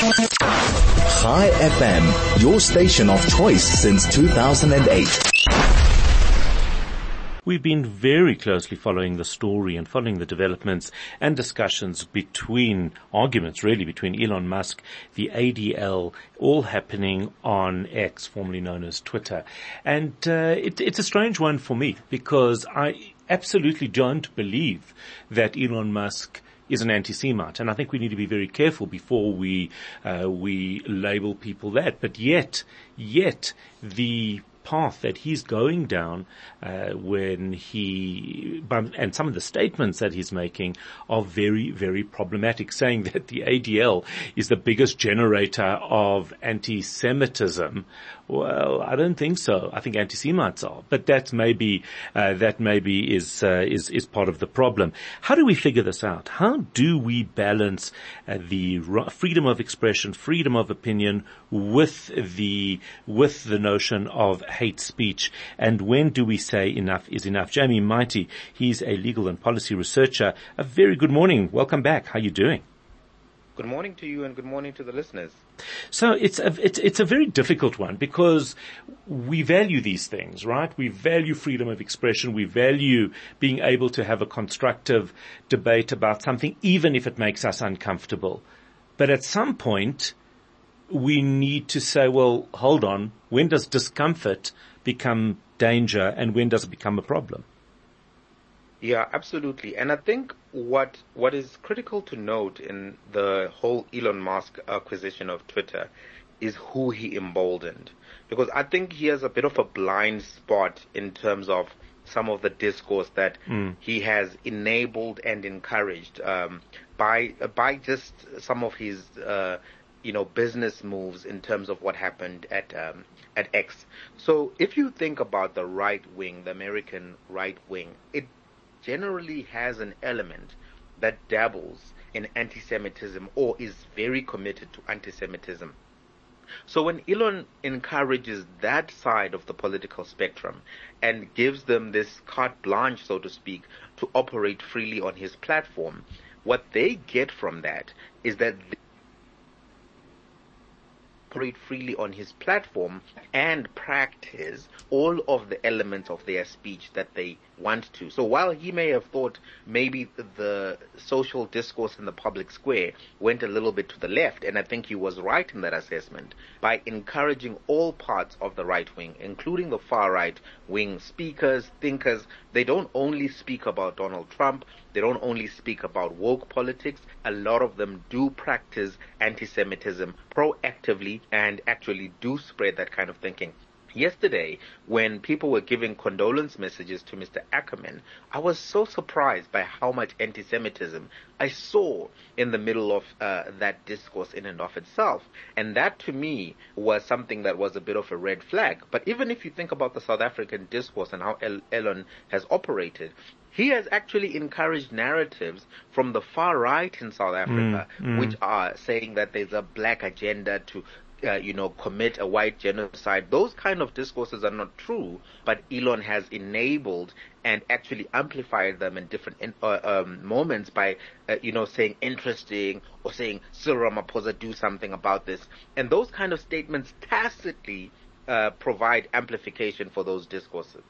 Chai FM, your station of choice since 2008. We've been very closely following the story and following the developments and discussions between arguments really between Elon Musk, the ADL, all happening on X, formerly known as Twitter. And uh, it, it's a strange one for me because I absolutely don't believe that Elon Musk is an anti-Semite, and I think we need to be very careful before we uh, we label people that. But yet, yet the path that he's going down uh, when he and some of the statements that he's making are very very problematic saying that the ADL is the biggest generator of anti-semitism well I don't think so I think anti-Semites are but that maybe uh, that maybe is uh, is is part of the problem how do we figure this out how do we balance uh, the freedom of expression freedom of opinion with the with the notion of hate speech and when do we say enough is enough? Jamie Mighti, he's a legal and policy researcher. A very good morning. Welcome back. How are you doing? Good morning to you and good morning to the listeners. So it's a, it's, it's a very difficult one because we value these things, right? We value freedom of expression. We value being able to have a constructive debate about something, even if it makes us uncomfortable. But at some point, we need to say, well, hold on. When does discomfort become danger and when does it become a problem? Yeah, absolutely. And I think what what is critical to note in the whole Elon Musk acquisition of Twitter is who he emboldened. Because I think he has a bit of a blind spot in terms of some of the discourse that mm. he has enabled and encouraged um, by by just some of his uh, you know business moves in terms of what happened at um, at X. So if you think about the right wing, the American right wing, it generally has an element that dabbles in anti-Semitism or is very committed to anti-Semitism. So when Elon encourages that side of the political spectrum and gives them this carte blanche, so to speak, to operate freely on his platform, what they get from that is that operate freely on his platform and practice all of the elements of their speech that they want to. So while he may have thought maybe the social discourse in the public square went a little bit to the left, and I think he was right in that assessment, by encouraging all parts of the right wing, including the far right wing speakers, thinkers, they don't only speak about Donald Trump, they don't only speak about woke politics, a lot of them do practice anti-Semitism proactively and actually do spread that kind of thinking. Yesterday, when people were giving condolence messages to Mr. Ackerman, I was so surprised by how much anti-Semitism I saw in the middle of uh, that discourse in and of itself. And that to me was something that was a bit of a red flag. But even if you think about the South African discourse and how El- Elon has operated, he has actually encouraged narratives from the far right in South Africa, mm, mm. which are saying that there's a black agenda to uh, you know, commit a white genocide. Those kind of discourses are not true, but Elon has enabled and actually amplified them in different in, uh, um, moments by, uh, you know, saying interesting or saying Cyril Ramaphosa do something about this. And those kind of statements tacitly uh, provide amplification for those discourses.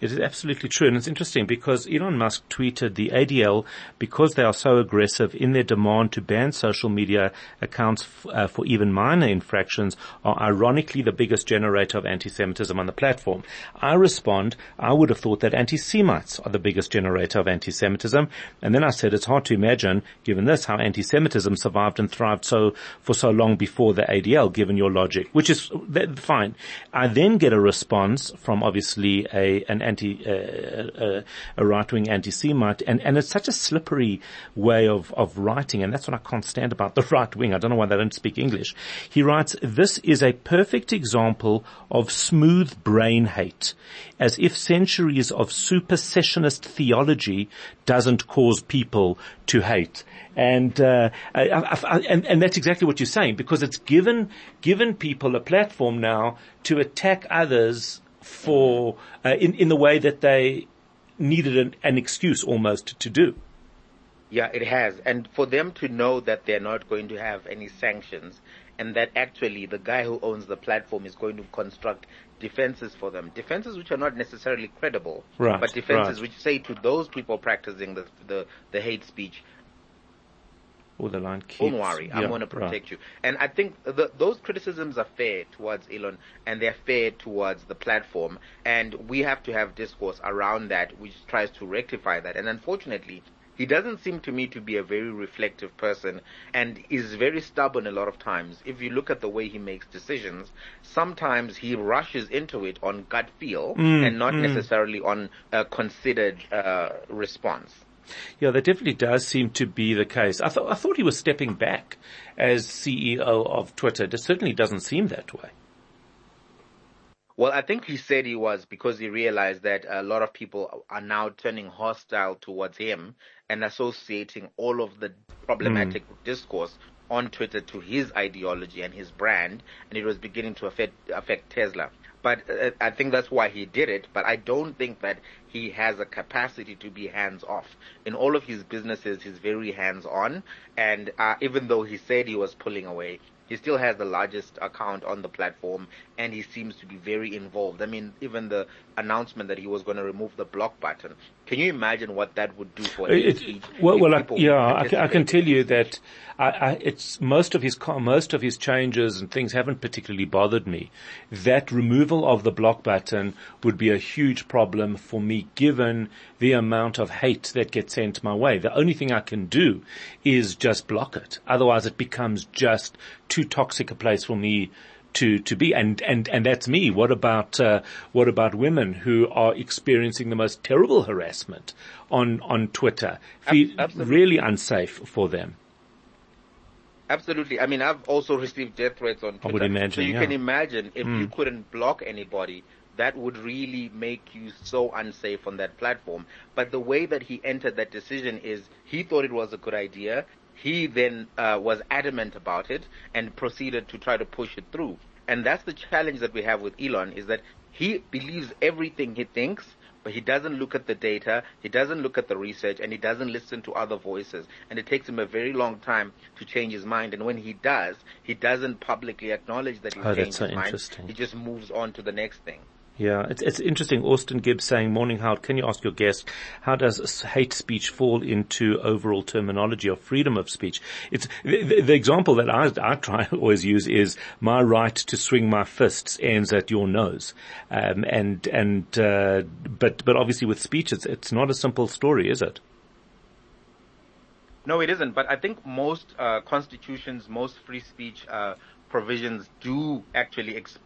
It is absolutely true. And it's interesting because Elon Musk tweeted the ADL, because they are so aggressive in their demand to ban social media accounts f- uh, for even minor infractions, are ironically the biggest generator of anti-Semitism on the platform. I respond, I would have thought that anti-Semites are the biggest generator of anti-Semitism. And then I said, it's hard to imagine, given this, how anti-Semitism survived and thrived so, for so long before the ADL, given your logic, which is fine. I then get a response from obviously a an anti uh, uh, a right wing anti Semite, and and it's such a slippery way of of writing, and that's what I can't stand about the right wing. I don't know why they don't speak English. He writes, "This is a perfect example of smooth brain hate, as if centuries of supersessionist theology doesn't cause people to hate." And, uh, I, I, I, and, and that's exactly what you're saying because it's given, given people a platform now to attack others for uh, in in the way that they needed an, an excuse almost to do. Yeah, it has. And for them to know that they're not going to have any sanctions and that actually the guy who owns the platform is going to construct defenses for them. Defenses which are not necessarily credible, right, but defenses right. which say to those people practicing the, the, the hate speech, or the line keeps, don't worry, I'm yeah, going to protect right. you. And I think the, those criticisms are fair towards Elon and they're fair towards the platform. And we have to have discourse around that which tries to rectify that. And unfortunately, he doesn't seem to me to be a very reflective person and is very stubborn a lot of times. If you look at the way he makes decisions, sometimes he rushes into it on gut feel Mm, and not mm. necessarily on a considered uh, response. Yeah, that definitely does seem to be the case. I thought I thought he was stepping back as CEO of Twitter. It certainly doesn't seem that way. Well, I think he said he was because he realized that a lot of people are now turning hostile towards him and associating all of the problematic mm. discourse on Twitter to his ideology and his brand, and it was beginning to affect affect Tesla. But uh, I think that's why he did it. But I don't think that he has a capacity to be hands off. In all of his businesses, he's very hands on. And uh, even though he said he was pulling away, he still has the largest account on the platform and he seems to be very involved. I mean, even the announcement that he was going to remove the block button. Can you imagine what that would do for speech well, well, I, yeah, I, can- I can tell you that I, I, it's most of his most of his changes and things haven't particularly bothered me. That removal of the block button would be a huge problem for me, given the amount of hate that gets sent my way. The only thing I can do is just block it. Otherwise, it becomes just too toxic a place for me to to be and and and that's me what about uh, what about women who are experiencing the most terrible harassment on on Twitter Feel absolutely. really unsafe for them Absolutely. I mean, I've also received death threats on Twitter. I would imagine, So you yeah. can imagine if you Mm. couldn't block anybody, that would really make you so unsafe on that platform. But the way that he entered that decision is he thought it was a good idea. He then uh, was adamant about it and proceeded to try to push it through. And that's the challenge that we have with Elon is that he believes everything he thinks but he doesn't look at the data, he doesn't look at the research, and he doesn't listen to other voices. And it takes him a very long time to change his mind. And when he does, he doesn't publicly acknowledge that he's Oh, that's changed so his mind. interesting. He just moves on to the next thing. Yeah, it's, it's interesting. Austin Gibbs saying, morning, Howard, can you ask your guest, how does hate speech fall into overall terminology of freedom of speech? It's, the, the, the example that I, I try always use is my right to swing my fists ends at your nose. Um, and, and, uh, but, but obviously with speech, it's, it's not a simple story, is it? No, it isn't. But I think most uh, constitutions, most free speech uh, provisions do actually ex-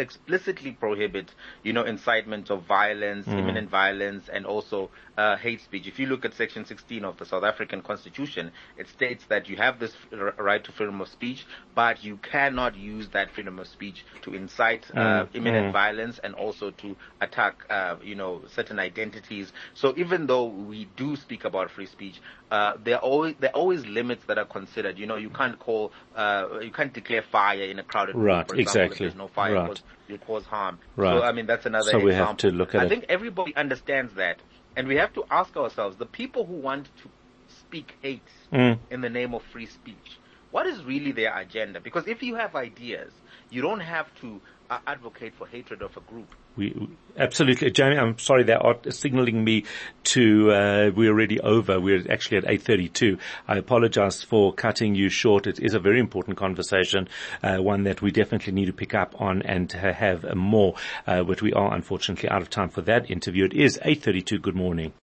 explicitly prohibit, you know, incitement of violence, imminent violence, and also uh, hate speech. If you look at Section 16 of the South African Constitution, it states that you have this r- right to freedom of speech, but you cannot use that freedom of speech to incite uh, Mm, imminent mm. violence and also to attack, uh, you know, certain identities. So even though we do speak about free speech, uh, there are always there are always limits that are considered. You know, you can't call, uh, you can't declare fire in a crowded room, Right, for example, exactly. If there's no fire, Right. You cause harm. Right. So I mean, that's another. So we have to look at I it. think everybody understands that, and we have to ask ourselves: the people who want to speak hate Mm. in the name of free speech, what is really their agenda? Because if you have ideas, you don't have to uh, advocate for hatred of a group. We, absolutely, Jamie. I'm sorry they are signaling me to. Uh, we're already over. We're actually at 8:32. I apologize for cutting you short. It is a very important conversation, uh, one that we definitely need to pick up on and have more. Uh, but we are unfortunately out of time for that interview. It is 8:32. Good morning.